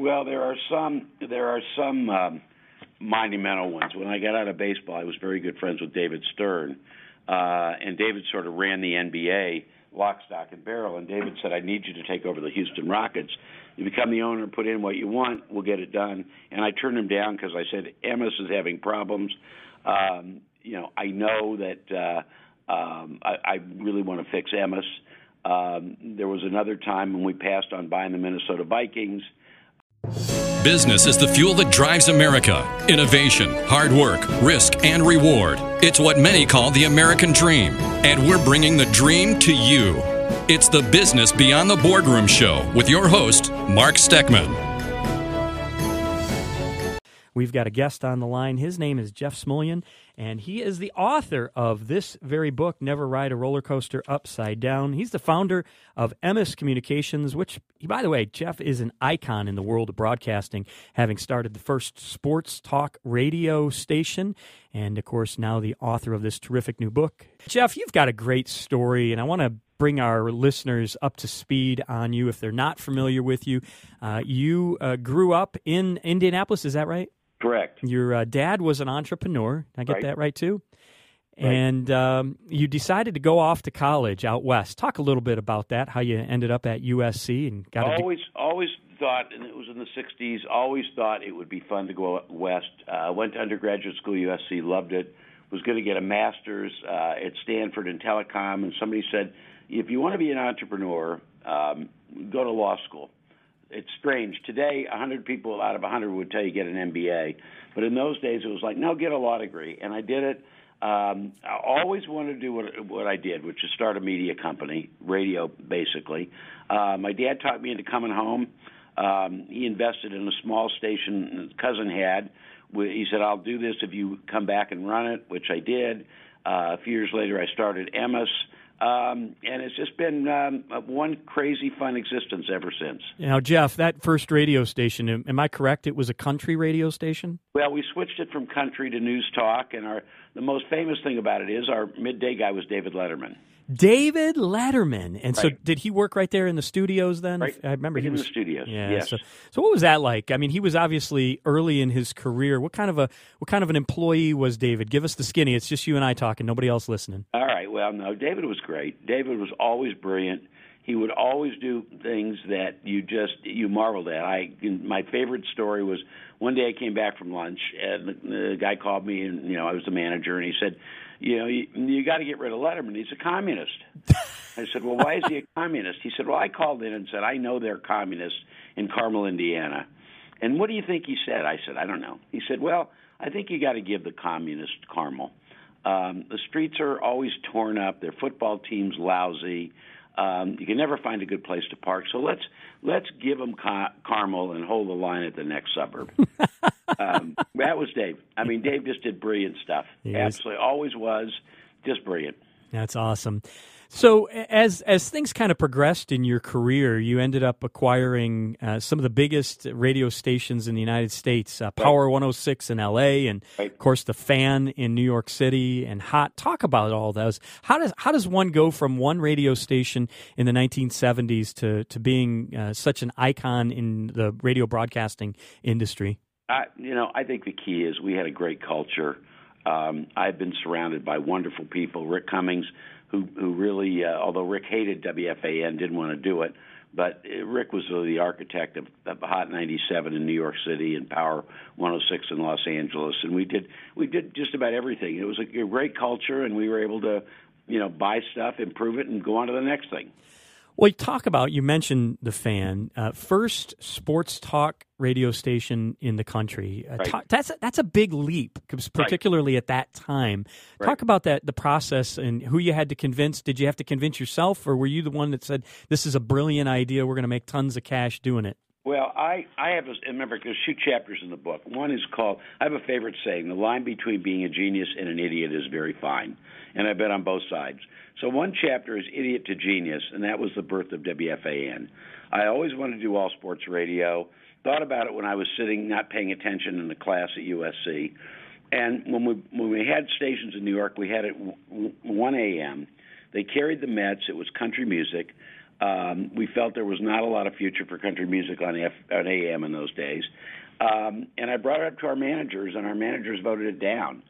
Well, there are some. There are some um, monumental ones. When I got out of baseball, I was very good friends with David Stern, uh, and David sort of ran the NBA lock, stock, and barrel. And David said, "I need you to take over the Houston Rockets. You become the owner, put in what you want, we'll get it done." And I turned him down because I said, "Emmis is having problems. Um, you know, I know that uh, um, I, I really want to fix Emmis." Um, there was another time when we passed on buying the Minnesota Vikings. Business is the fuel that drives America. Innovation, hard work, risk, and reward. It's what many call the American dream. And we're bringing the dream to you. It's the Business Beyond the Boardroom Show with your host, Mark Steckman. We've got a guest on the line. His name is Jeff Smulyan, and he is the author of this very book, Never Ride a Roller Coaster Upside Down. He's the founder of Emmis Communications, which, by the way, Jeff is an icon in the world of broadcasting, having started the first sports talk radio station, and of course, now the author of this terrific new book. Jeff, you've got a great story, and I want to bring our listeners up to speed on you if they're not familiar with you. Uh, you uh, grew up in Indianapolis, is that right? Correct. Your uh, dad was an entrepreneur. I get right. that right too. Right. And um, you decided to go off to college out west. Talk a little bit about that. How you ended up at USC and got always de- always thought, and it was in the '60s. Always thought it would be fun to go west. Uh, went to undergraduate school USC, loved it. Was going to get a master's uh, at Stanford in telecom, and somebody said, if you want to be an entrepreneur, um, go to law school it's strange. Today, 100 people out of 100 would tell you get an MBA, but in those days it was like, no, get a law degree, and I did it. Um, I always wanted to do what what I did, which is start a media company, radio basically. Uh, my dad taught me into coming home. Um, he invested in a small station his cousin had. He said, "I'll do this if you come back and run it," which I did. Uh, a few years later, I started Emmis. Um, and it's just been um, one crazy fun existence ever since. Now, Jeff, that first radio station, am I correct? It was a country radio station? Well, we switched it from country to news talk, and our the most famous thing about it is our midday guy was David Letterman. David Letterman. And right. so, did he work right there in the studios then? Right. I remember right he was in the studios. Yeah. Yes. So, so, what was that like? I mean, he was obviously early in his career. What kind of a what kind of an employee was David? Give us the skinny. It's just you and I talking. Nobody else listening. All right. Well, no, David was great. David was always brilliant. He would always do things that you just you marveled at. I my favorite story was one day I came back from lunch and the, the guy called me and you know I was the manager and he said, you know, you, you got to get rid of Letterman. He's a communist. I said, well, why is he a communist? He said, well, I called in and said, I know they're communists in Carmel, Indiana. And what do you think he said? I said, I don't know. He said, well, I think you got to give the communist Carmel. Um, the streets are always torn up. Their football team's lousy. Um, you can never find a good place to park. So let's let's give them Car- Carmel and hold the line at the next suburb. um, that was Dave. I mean, Dave just did brilliant stuff. Absolutely, always was. Just brilliant. That's awesome. So as as things kind of progressed in your career, you ended up acquiring uh, some of the biggest radio stations in the United States, uh, Power right. 106 in L.A. and right. of course the Fan in New York City and Hot. Talk about all those. How does how does one go from one radio station in the 1970s to to being uh, such an icon in the radio broadcasting industry? I, you know, I think the key is we had a great culture. Um, I've been surrounded by wonderful people. Rick Cummings who who really, uh, although Rick hated WFAN, didn't want to do it. But uh, Rick was the architect of, of Hot 97 in New York City and Power 106 in Los Angeles, and we did we did just about everything. It was a great culture, and we were able to, you know, buy stuff, improve it, and go on to the next thing. Well, you talk about you mentioned the fan uh, first sports talk radio station in the country. Uh, right. talk, that's a, that's a big leap, particularly right. at that time. Right. Talk about that the process and who you had to convince. Did you have to convince yourself, or were you the one that said this is a brilliant idea? We're going to make tons of cash doing it. Well, I I have a, remember there's two chapters in the book. One is called I have a favorite saying: the line between being a genius and an idiot is very fine, and I've been on both sides. So one chapter is idiot to genius, and that was the birth of WFAN. I always wanted to do all sports radio. Thought about it when I was sitting not paying attention in the class at USC, and when we when we had stations in New York, we had it 1 a.m. They carried the Mets. It was country music. Um, we felt there was not a lot of future for country music on, F, on AM in those days. Um, and I brought it up to our managers, and our managers voted it down.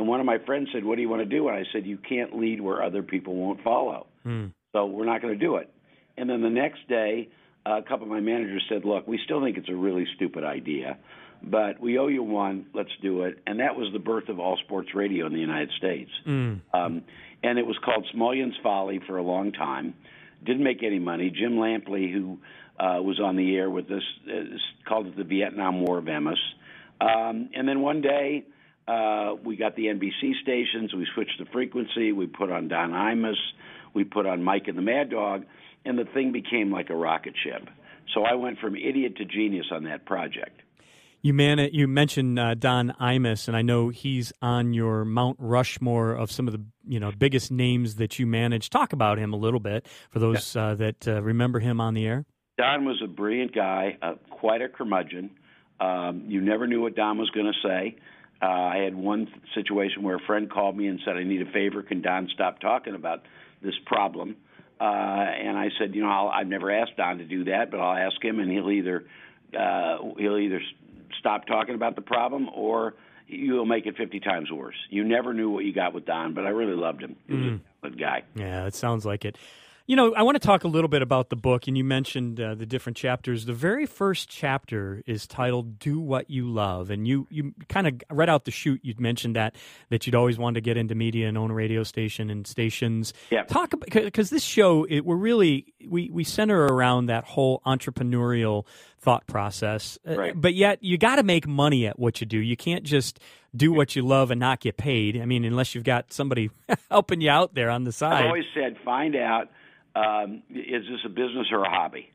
And one of my friends said, What do you want to do? And I said, You can't lead where other people won't follow. Mm. So we're not going to do it. And then the next day, a couple of my managers said, Look, we still think it's a really stupid idea, but we owe you one. Let's do it. And that was the birth of all sports radio in the United States. Mm. Um, and it was called Smulyan's Folly for a long time. Didn't make any money. Jim Lampley, who uh, was on the air with us, uh, called it the Vietnam War of Emmis. Um, and then one day, uh, we got the NBC stations. We switched the frequency. We put on Don Imus. We put on Mike and the Mad Dog, and the thing became like a rocket ship. So I went from idiot to genius on that project. You man, you mentioned uh, Don Imus, and I know he's on your Mount Rushmore of some of the you know biggest names that you manage. Talk about him a little bit for those uh, that uh, remember him on the air. Don was a brilliant guy, uh, quite a curmudgeon. Um, you never knew what Don was going to say. Uh, I had one situation where a friend called me and said, "I need a favor. Can Don stop talking about this problem?" Uh, and I said, "You know, I'll, I've never asked Don to do that, but I'll ask him, and he'll either uh, he'll either stop talking about the problem or you'll make it 50 times worse. You never knew what you got with Don, but I really loved him. He was mm. a good guy. Yeah, it sounds like it. You know, I want to talk a little bit about the book, and you mentioned uh, the different chapters. The very first chapter is titled "Do What You Love," and you you kind of right out the chute, You'd mentioned that that you'd always wanted to get into media and own a radio station and stations. Yeah. Talk about because this show it, we're really we we center around that whole entrepreneurial thought process. Uh, right. Uh, but yet you got to make money at what you do. You can't just do what you love and not get paid. I mean, unless you've got somebody helping you out there on the side. I've always said find out um, is this a business or a hobby?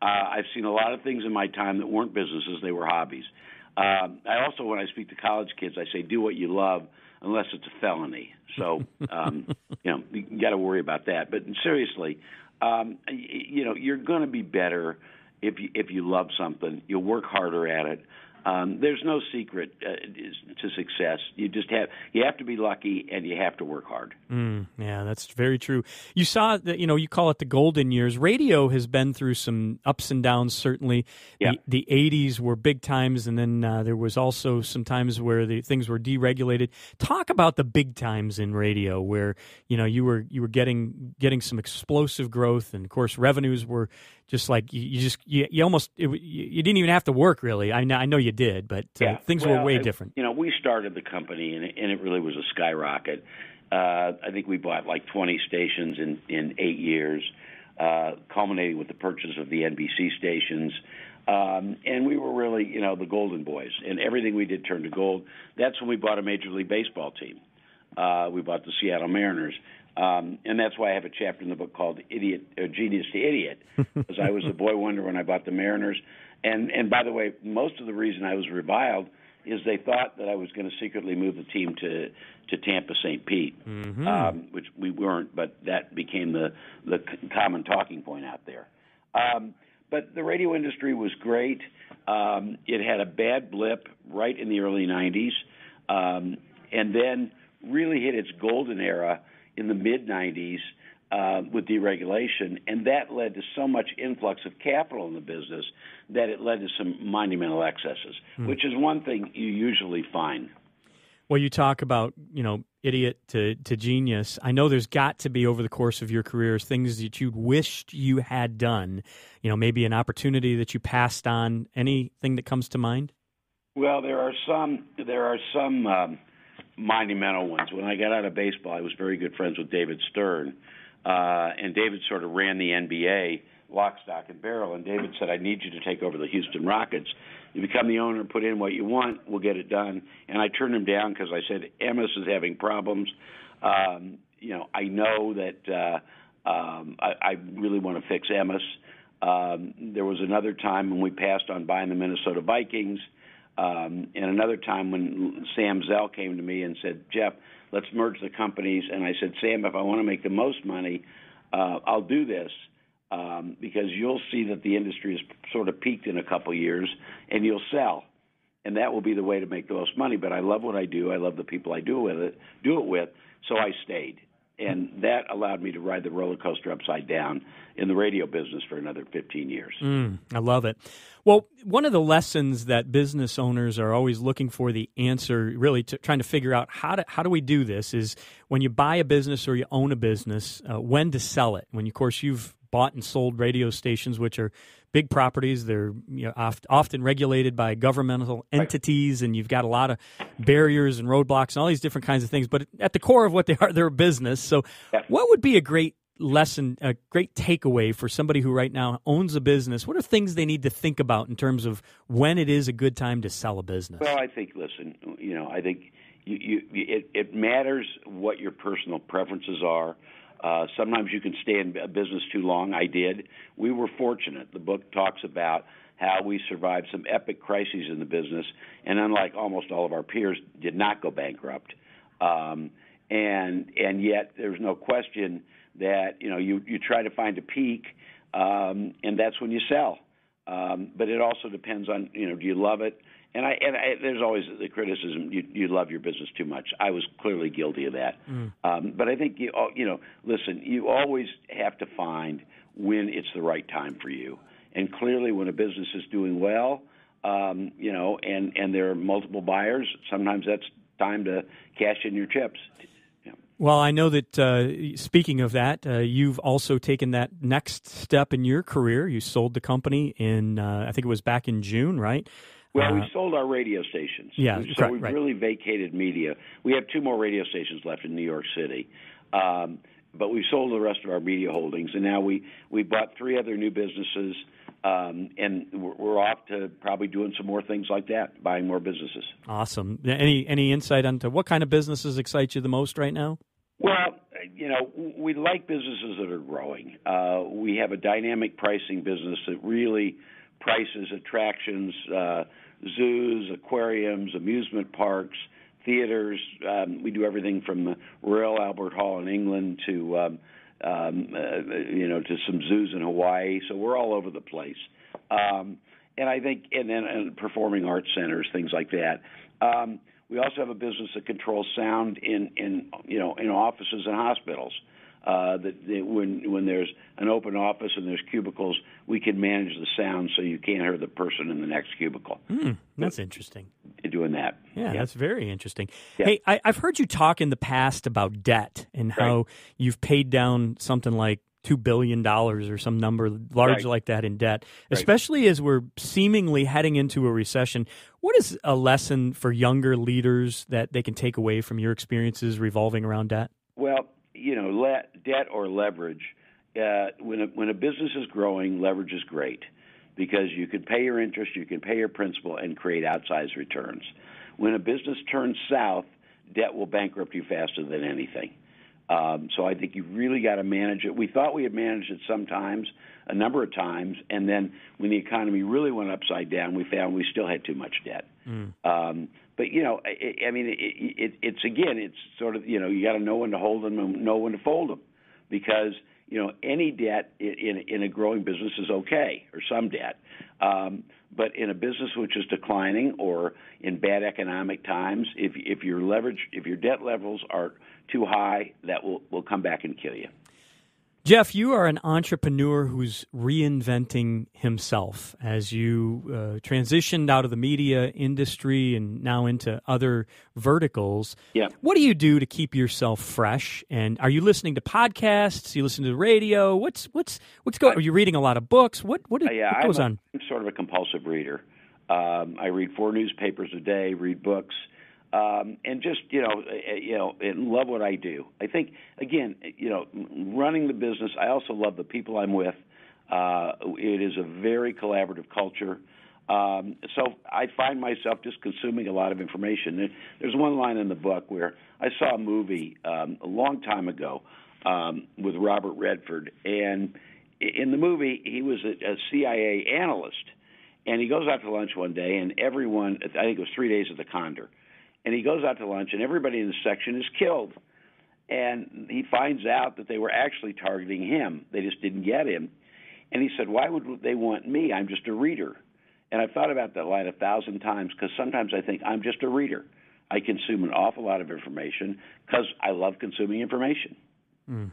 Uh, I've seen a lot of things in my time that weren't businesses; they were hobbies. Um, I also, when I speak to college kids, I say, "Do what you love, unless it's a felony." So, um, you know, you got to worry about that. But seriously, um, you know, you're going to be better if you if you love something. You'll work harder at it. Um, there's no secret uh, to success. You just have you have to be lucky and you have to work hard. Mm, yeah, that's very true. You saw that you know you call it the golden years. Radio has been through some ups and downs. Certainly, yeah. the, the '80s were big times, and then uh, there was also some times where the things were deregulated. Talk about the big times in radio, where you know you were you were getting getting some explosive growth, and of course revenues were just like you, you just you, you almost it, you didn't even have to work really. I know, I know you did, but uh, yeah. things well, were way different. You know, we started the company and it, and it really was a skyrocket. Uh, I think we bought like 20 stations in in eight years, uh, culminating with the purchase of the NBC stations. Um, and we were really, you know, the golden boys, and everything we did turned to gold. That's when we bought a Major League Baseball team. Uh, we bought the Seattle Mariners. Um, and that's why I have a chapter in the book called "Idiot or Genius to Idiot," because I was a boy wonder when I bought the Mariners. And and by the way, most of the reason I was reviled is they thought that I was going to secretly move the team to to Tampa St. Pete, mm-hmm. um, which we weren't, but that became the the common talking point out there. Um, but the radio industry was great. Um, it had a bad blip right in the early '90s, um, and then really hit its golden era in the mid 90s uh, with deregulation, and that led to so much influx of capital in the business that it led to some monumental excesses, mm. which is one thing you usually find. Well, you talk about you know idiot to, to genius. I know there's got to be over the course of your careers things that you wished you had done. You know, maybe an opportunity that you passed on. Anything that comes to mind? Well, there are some. There are some. Um, monumental ones. When I got out of baseball, I was very good friends with David Stern, uh, and David sort of ran the NBA lock, stock, and barrel. And David said, "I need you to take over the Houston Rockets. You become the owner, put in what you want, we'll get it done." And I turned him down because I said, "Emmis is having problems. Um, you know, I know that uh, um, I, I really want to fix Emmis." Um, there was another time when we passed on buying the Minnesota Vikings. Um, and another time when Sam Zell came to me and said, Jeff, let's merge the companies. And I said, Sam, if I want to make the most money, uh, I'll do this um, because you'll see that the industry has sort of peaked in a couple years and you'll sell. And that will be the way to make the most money. But I love what I do. I love the people I do with it, do it with. So I stayed. And that allowed me to ride the roller coaster upside down in the radio business for another 15 years. Mm, I love it. Well, one of the lessons that business owners are always looking for the answer, really to, trying to figure out how to how do we do this, is when you buy a business or you own a business, uh, when to sell it. When, of course, you've bought and sold radio stations, which are big properties. They're you know, oft, often regulated by governmental entities, and you've got a lot of barriers and roadblocks and all these different kinds of things. But at the core of what they are, they're a business. So, yeah. what would be a great lesson, a great takeaway for somebody who right now owns a business? What are things they need to think about in terms of when it is a good time to sell a business? Well, I think, listen, you know, I think you, you, it, it matters what your personal preferences are. Uh, sometimes you can stay in business too long. I did. We were fortunate. The book talks about how we survived some epic crises in the business, and unlike almost all of our peers, did not go bankrupt. Um, and and yet, there's no question that you know you you try to find a peak, um, and that's when you sell. Um, but it also depends on you know do you love it and I and I, there's always the criticism you you love your business too much. I was clearly guilty of that. Mm. Um, but I think you you know listen, you always have to find when it's the right time for you. And clearly, when a business is doing well, um, you know, and and there are multiple buyers, sometimes that's time to cash in your chips. Well, I know that uh, speaking of that, uh, you've also taken that next step in your career. You sold the company in, uh, I think it was back in June, right? Well, we uh, sold our radio stations. Yeah, so right, we've right. really vacated media. We have two more radio stations left in New York City, um, but we sold the rest of our media holdings, and now we we bought three other new businesses, um, and we're, we're off to probably doing some more things like that, buying more businesses. Awesome. Any any insight into what kind of businesses excite you the most right now? Well, you know, we like businesses that are growing. Uh, we have a dynamic pricing business that really prices attractions, uh, zoos, aquariums, amusement parks, theaters. Um, we do everything from the Royal Albert Hall in England to um, um, uh, you know to some zoos in Hawaii. So we're all over the place. Um, and I think, and then and performing arts centers, things like that. Um, we also have a business that controls sound in, in you know in offices and hospitals uh, that, that when when there's an open office and there's cubicles, we can manage the sound so you can't hear the person in the next cubicle. Mm, that's interesting. Doing that, yeah, yeah. that's very interesting. Yeah. Hey, I, have heard you talk in the past about debt and how right. you've paid down something like two billion dollars or some number large right. like that in debt, especially right. as we're seemingly heading into a recession. What is a lesson for younger leaders that they can take away from your experiences revolving around debt? Well, you know, le- debt or leverage. Uh, when a, when a business is growing, leverage is great because you can pay your interest, you can pay your principal, and create outsized returns. When a business turns south, debt will bankrupt you faster than anything. Um, so I think you really got to manage it. We thought we had managed it sometimes, a number of times, and then when the economy really went upside down, we found we still had too much debt. Mm. Um, but you know, I, I mean, it, it, it's again, it's sort of you know, you got to know when to hold them and know when to fold them, because you know, any debt in in a growing business is okay, or some debt. Um, but in a business which is declining or in bad economic times, if if your leverage, if your debt levels are too high, that will will come back and kill you. Jeff, you are an entrepreneur who's reinventing himself as you uh, transitioned out of the media industry and now into other verticals. Yeah. What do you do to keep yourself fresh? And are you listening to podcasts? You listen to the radio? What's what's what's going? Are you reading a lot of books? What what, uh, yeah, what goes I'm a, on? I'm sort of a compulsive reader. Um, I read four newspapers a day, read books um, and just you know, uh, you know, and love what I do. I think again, you know, running the business. I also love the people I'm with. Uh, it is a very collaborative culture. Um, so I find myself just consuming a lot of information. There's one line in the book where I saw a movie um, a long time ago um, with Robert Redford, and in the movie he was a, a CIA analyst, and he goes out to lunch one day, and everyone, I think it was three days at the Condor, and he goes out to lunch, and everybody in the section is killed. And he finds out that they were actually targeting him. They just didn't get him. And he said, Why would they want me? I'm just a reader. And I've thought about that line a thousand times because sometimes I think I'm just a reader. I consume an awful lot of information because I love consuming information. Mm.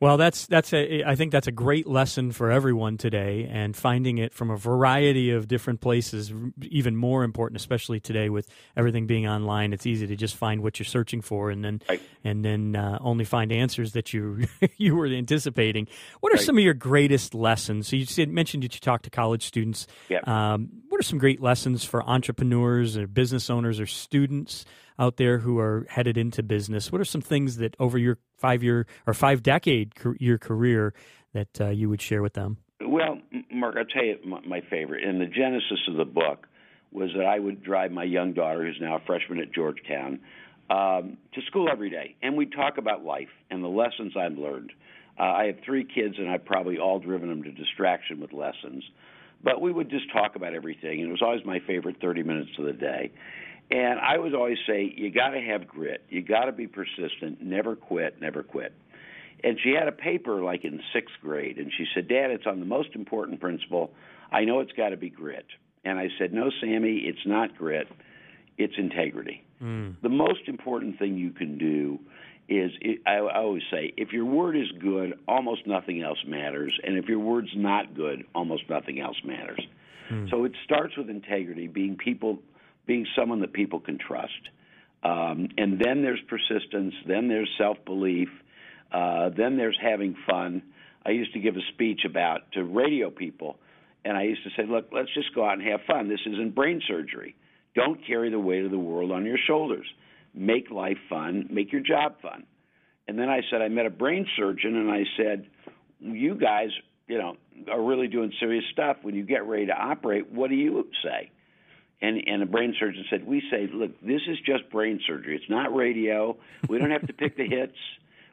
Well, that's that's a I think that's a great lesson for everyone today, and finding it from a variety of different places even more important, especially today with everything being online. It's easy to just find what you're searching for, and then right. and then uh, only find answers that you you were anticipating. What are right. some of your greatest lessons? So you said, mentioned that you talked to college students. Yeah. Um, what are some great lessons for entrepreneurs or business owners or students? Out there who are headed into business? What are some things that over your five year or five decade year career that uh, you would share with them? Well, Mark, I'll tell you my favorite. And the genesis of the book was that I would drive my young daughter, who's now a freshman at Georgetown, um, to school every day, and we'd talk about life and the lessons I've learned. Uh, I have three kids, and I've probably all driven them to distraction with lessons. But we would just talk about everything, and it was always my favorite 30 minutes of the day. And I would always say, you got to have grit. You got to be persistent. Never quit. Never quit. And she had a paper like in sixth grade, and she said, Dad, it's on the most important principle. I know it's got to be grit. And I said, No, Sammy, it's not grit. It's integrity. Mm. The most important thing you can do is I, I always say if your word is good, almost nothing else matters, and if your word's not good, almost nothing else matters. Mm. So it starts with integrity, being people being someone that people can trust. Um, and then there's persistence, then there's self belief, uh, then there's having fun. I used to give a speech about to radio people, and I used to say, look, let's just go out and have fun. This isn't brain surgery. Don't carry the weight of the world on your shoulders. Make life fun, make your job fun. And then I said, I met a brain surgeon, and I said, you guys, you know, are really doing serious stuff. When you get ready to operate, what do you say? And and a brain surgeon said, "We say, look, this is just brain surgery. It's not radio. We don't have to pick the hits.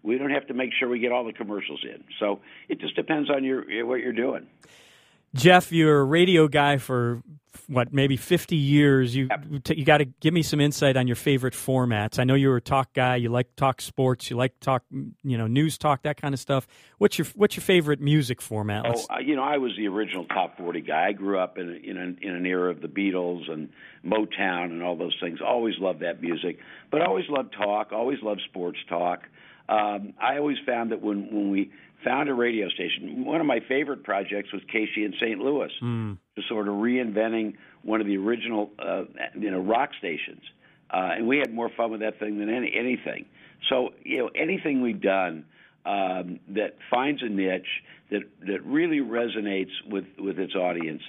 We don't have to make sure we get all the commercials in. So it just depends on your what you're doing." Jeff, you're a radio guy for what maybe 50 years. You you got to give me some insight on your favorite formats. I know you're a talk guy. You like talk sports. You like talk you know news talk that kind of stuff. What's your what's your favorite music format? Oh, uh, you know, I was the original top 40 guy. I grew up in in an, in an era of the Beatles and Motown and all those things. Always loved that music, but always loved talk. Always loved sports talk. Um, I always found that when when we found a radio station. One of my favorite projects was KSHE in St. Louis, mm. just sort of reinventing one of the original, uh, you know, rock stations. Uh, and we had more fun with that thing than any, anything. So, you know, anything we've done um, that finds a niche that that really resonates with with its audience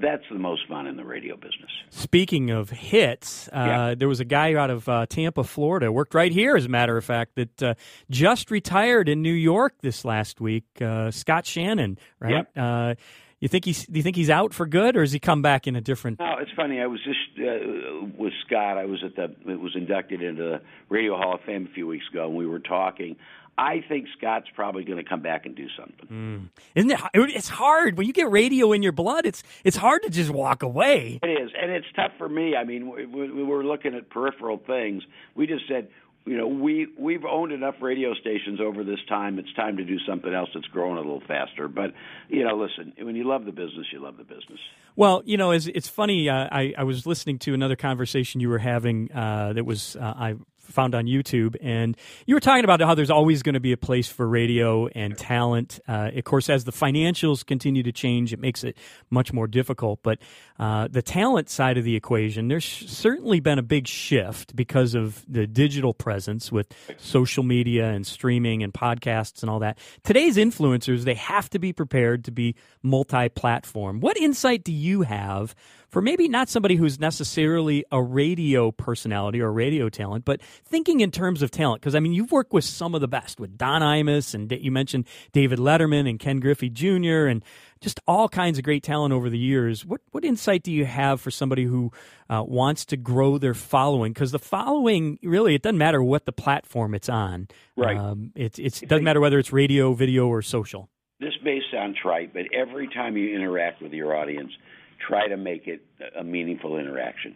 that's the most fun in the radio business. Speaking of hits, uh, yeah. there was a guy out of uh, Tampa, Florida, worked right here, as a matter of fact, that uh, just retired in New York this last week. Uh, Scott Shannon, right? Yeah. Uh, you think he's? Do you think he's out for good, or has he come back in a different? No, it's funny. I was just uh, with Scott. I was at the. It was inducted into the Radio Hall of Fame a few weeks ago, and we were talking. I think Scott's probably going to come back and do something. Mm. Isn't it? It's hard when you get radio in your blood. It's it's hard to just walk away. It is, and it's tough for me. I mean, we, we were looking at peripheral things. We just said, you know, we we've owned enough radio stations over this time. It's time to do something else that's growing a little faster. But you know, listen, when you love the business, you love the business. Well, you know, it's, it's funny. Uh, I I was listening to another conversation you were having uh, that was uh, I found on YouTube, and you were talking about how there's always going to be a place for radio and talent. Uh, of course, as the financials continue to change, it makes it much more difficult. But uh, the talent side of the equation, there's certainly been a big shift because of the digital presence with social media and streaming and podcasts and all that. Today's influencers, they have to be prepared to be multi-platform. What insight do you have? For maybe not somebody who's necessarily a radio personality or radio talent, but thinking in terms of talent. Because, I mean, you've worked with some of the best, with Don Imus, and you mentioned David Letterman and Ken Griffey Jr., and just all kinds of great talent over the years. What, what insight do you have for somebody who uh, wants to grow their following? Because the following, really, it doesn't matter what the platform it's on. Right. Um, it, it doesn't matter whether it's radio, video, or social. This may sound trite, but every time you interact with your audience – try to make it a meaningful interaction.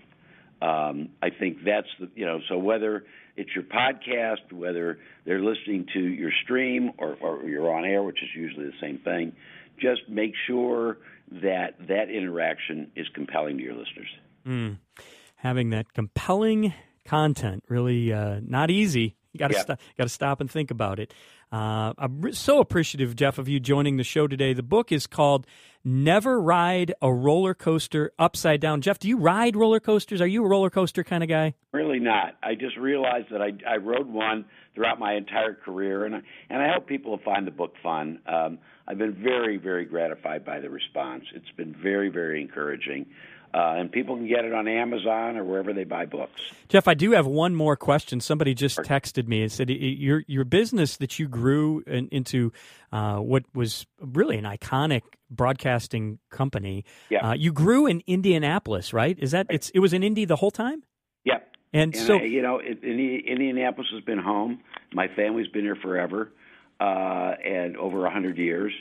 Um, I think that's the you know so whether it's your podcast, whether they're listening to your stream or, or you're on air, which is usually the same thing, just make sure that that interaction is compelling to your listeners. Mm. Having that compelling content really uh, not easy You got to Yep. st- got to stop and think about it. Uh, I'm so appreciative, Jeff, of you joining the show today. The book is called "Never Ride a Roller Coaster Upside Down." Jeff, do you ride roller coasters? Are you a roller coaster kind of guy? Really not. I just realized that I I rode one throughout my entire career, and I, and I hope people find the book fun. Um, I've been very very gratified by the response. It's been very very encouraging, uh, and people can get it on Amazon or wherever they buy books. Jeff, I do have one more question. Somebody just texted me and said "Y- y- your your business that you grew in, into uh, what was really an iconic broadcasting company. Yeah. Uh, you grew in Indianapolis, right? Is that it's it was in Indy the whole time? And, And so I, you know, it, Indi- Indianapolis has been home. My family's been here forever, uh, and over a hundred years.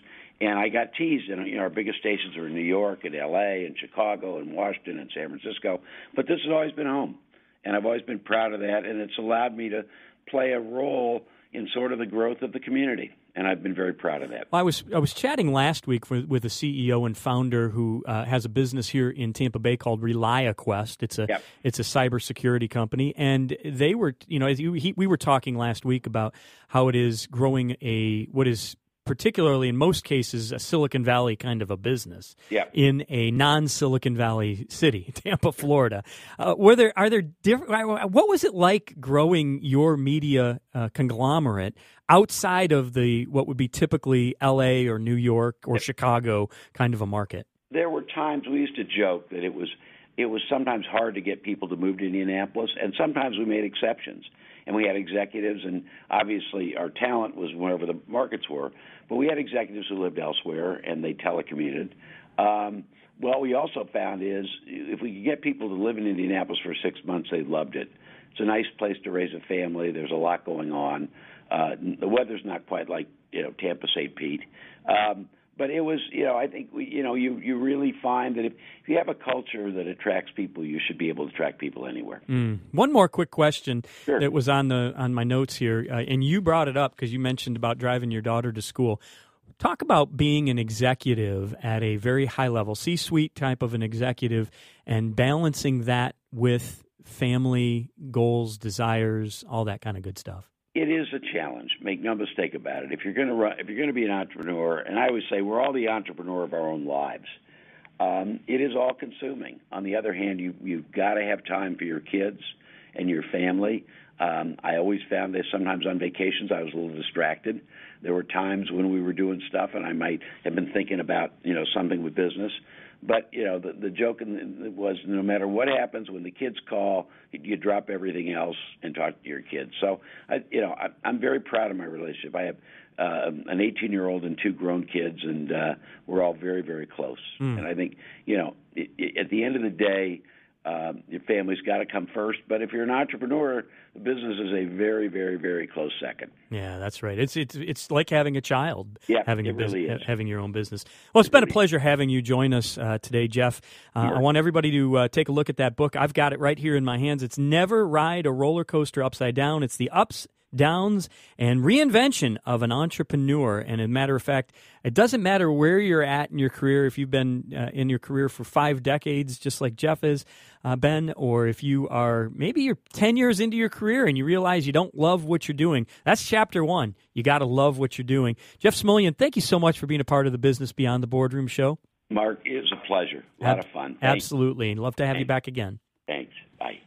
And I got teased. And you know, our biggest stations are in New York, and L.A., and Chicago, and Washington, and San Francisco. But this has always been home, and I've always been proud of that. And it's allowed me to play a role in sort of the growth of the community, and I've been very proud of that. I was I was chatting last week with, with a CEO and founder who uh, has a business here in Tampa Bay called ReliaQuest. It's a Yep. it's a cybersecurity company, and they were you know he, we were talking last week about how it is growing a what is particularly in most cases a Silicon Valley kind of a business Yep. in a non-Silicon Valley city, Tampa, Florida. Uh, were there are there different? What was it like growing your media uh, conglomerate outside of the what would be typically L.A. or New York or Chicago kind of a market? there were times we used to joke that it was it was sometimes hard to get people to move to Indianapolis, and sometimes we made exceptions. And we had executives, and obviously our talent was wherever the markets were. But we had executives who lived elsewhere, and they telecommuted. Um, what we also found is if we could get people to live in Indianapolis for six months, they loved it. It's a nice place to raise a family. There's a lot going on. Uh, the weather's not quite like you know Tampa St. Pete. Um, but it was, you know, I think we, you know, you you really find that if, if you have a culture that attracts people, you should be able to attract people anywhere. One more quick question Sure. that was on the on my notes here, uh, and you brought it up because you mentioned about driving your daughter to school. Talk about being an executive at a very high level, C-suite type of an executive, and balancing that with family goals, desires, all that kind of good stuff. It is a challenge. Make no mistake about it. If you're going to run, if you're going to be an entrepreneur, and I always say we're all the entrepreneur of our own lives. Um, it is all consuming. On the other hand, you you've got to have time for your kids and your family. Um, I always found that sometimes on vacations I was a little distracted. There were times when we were doing stuff and I might have been thinking about you know something with business. But you know the the joke in, the- was no matter what happens when the kids call, you drop everything else and talk to your kids. So I you know I, I'm very proud of my relationship. I have uh, an 18 year old and two grown kids, and uh, we're all very very close. And I think you know i i at the end of the day. Um, your family's got to come first, but if you're an entrepreneur, the business is a very, very, very close second. Yeah, that's right. It's it's it's like having a child. Yeah, having a it really business, is. having your own business. Well, it's been a pleasure having you join us uh, today, Jeff. Uh, I want everybody to uh, take a look at that book. I've got it right here in my hands. It's Never Ride a Roller Coaster Upside Down. It's the ups, downs, and reinvention of an entrepreneur. And as a matter of fact, it doesn't matter where you're at in your career. If you've been uh, in your career for five decades, just like Jeff is, uh, Ben, or if you are maybe you're 10 years into your career and you realize you don't love what you're doing, that's chapter one. You got to love what you're doing. Jeff Smulyan, thank you so much for being a part of the Business Beyond the Boardroom show. Mark, it was a pleasure. A lot Ab- of fun. Thanks. Absolutely. And love to have you back again. Thanks. Bye.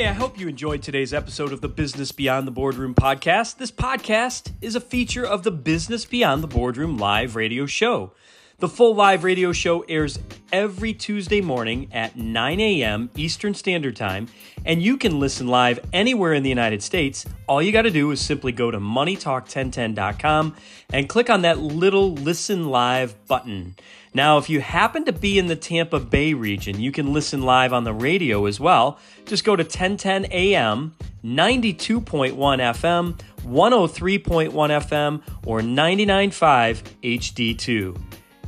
Hey, I hope you enjoyed today's episode of the Business Beyond the Boardroom podcast. This podcast is a feature of the Business Beyond the Boardroom live radio show. The full live radio show airs every Tuesday morning at 9 a.m. Eastern Standard Time, and you can listen live anywhere in the United States. All you got to do is simply go to moneytalk1010.com and click on that little listen live button. Now, if you happen to be in the Tampa Bay region, you can listen live on the radio as well. Just go to 1010 AM, 92.1 FM, 103.1 FM, or 99.5 HD2.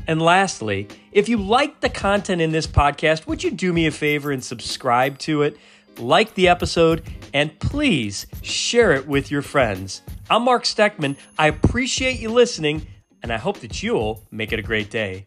And lastly, if you like the content in this podcast, would you do me a favor and subscribe to it, like the episode, and please share it with your friends? I'm Mark Steckman. I appreciate you listening, and I hope that you'll make it a great day.